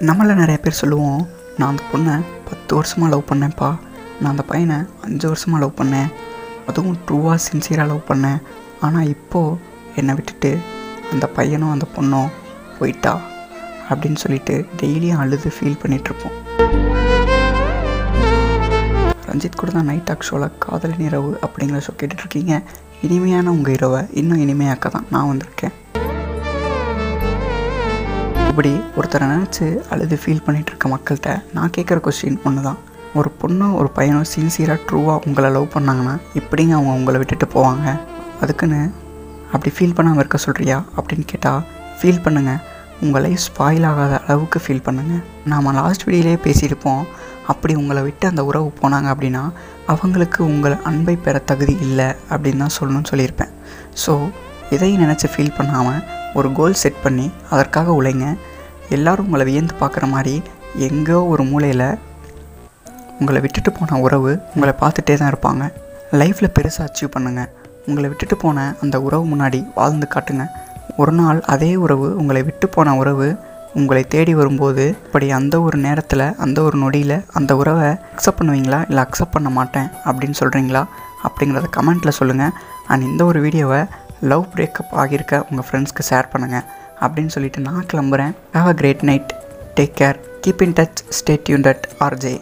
நம்மள நிறைய பேர் சொல்லுவோம் நான் அந்த பொண்ணை பத்து வருஷமாக லவ் பண்ணேன்ப்பா. நான் அந்த பையனை அஞ்சு வருஷமாக லவ் பண்ணேன். அதுவும் ட்ரூவாக சின்சியராக லவ் பண்ணேன். ஆனால் இப்போது என்னை விட்டுட்டு அந்த பையனும் அந்த பொண்ணும் போயிட்டா? அப்படின்னு சொல்லிட்டு டெய்லியும் அழுது ஃபீல் பண்ணிகிட்ருப்போம் ரஞ்சித் கூட தான் நைட் டாக் ஷோவில் காதலின் இரவு அப்படிங்கிற ஷோ கேட்டுட்ருக்கீங்க இனிமையான உங்கள் இரவை இன்னும் இனிமையாக்க தான் நான் வந்திருக்கேன். இப்படி ஒருத்தரை நினச்சி அழுது ஃபீல் பண்ணிகிட்ருக்க மக்கள்கிட்ட நான் கேட்குற கொஸ்டின் ஒன்று தான் ஒரு பொண்ணும் ஒரு பையனும் சின்சியராக ட்ரூவாக உங்களை லவ் பண்ணாங்கன்னா எப்படிங்க அவங்க உங்களை விட்டுட்டு போவாங்க? அதுக்குன்னு அப்படி ஃபீல் பண்ணாமல் இருக்க சொல்கிறியா அப்படின்னு கேட்டால் ஃபீல் பண்ணுங்கள் உங்கள் லைஃப் ஸ்பாயில் ஆகாத அளவுக்கு ஃபீல் பண்ணுங்கள் நாம் லாஸ்ட் வீடியோலேயே பேசியிருப்போம். அப்படி உங்களை விட்டு அந்த உறவு போனாங்க அப்படின்னா அவங்களுக்கு உங்கள் அன்பை பெற தகுதி இல்லை அப்படின்னு தான் சொல்லணும்னு சொல்லியிருப்பேன். ஸோ இதையும் நினச்சி ஃபீல் பண்ணாமல் ஒரு கோல் செட் பண்ணி அதற்காக உழைங்க. எல்லாரும் உங்களை வியந்து பார்க்குற மாதிரி எங்கோ ஒரு மூலையில் உங்களை விட்டுட்டு போன உறவு உங்களை பார்த்துட்டே தான் இருப்பாங்க. லைஃப்பில் பெருசாக அச்சீவ் பண்ணுங்கள் உங்களை விட்டுட்டு போன அந்த உறவு முன்னாடி வாழ்ந்து காட்டுங்க. ஒரு நாள் அதே உறவு உங்களை விட்டு போன உறவு உங்களை தேடி வரும்போது இப்படி அந்த ஒரு நேரத்தில் அந்த ஒரு நொடியில் அந்த உறவை அக்செப்ட் பண்ணுவீங்களா? இல்லை அக்செப்ட் பண்ண மாட்டேன் அப்படின்னு சொல்கிறீங்களா அப்படிங்கிறத கமெண்ட்டில் சொல்லுங்கள் அண்ட் இந்த ஒரு வீடியோவை லவ் பிரேக்கப் ஆகியிருக்க உங்கள் ஃப்ரெண்ட்ஸ்க்கு ஷேர் பண்ணுங்கள் அப்படின்னு சொல்லிட்டு நான் கிளம்புறேன். Have a great night take care keep in touch stay tuned RJ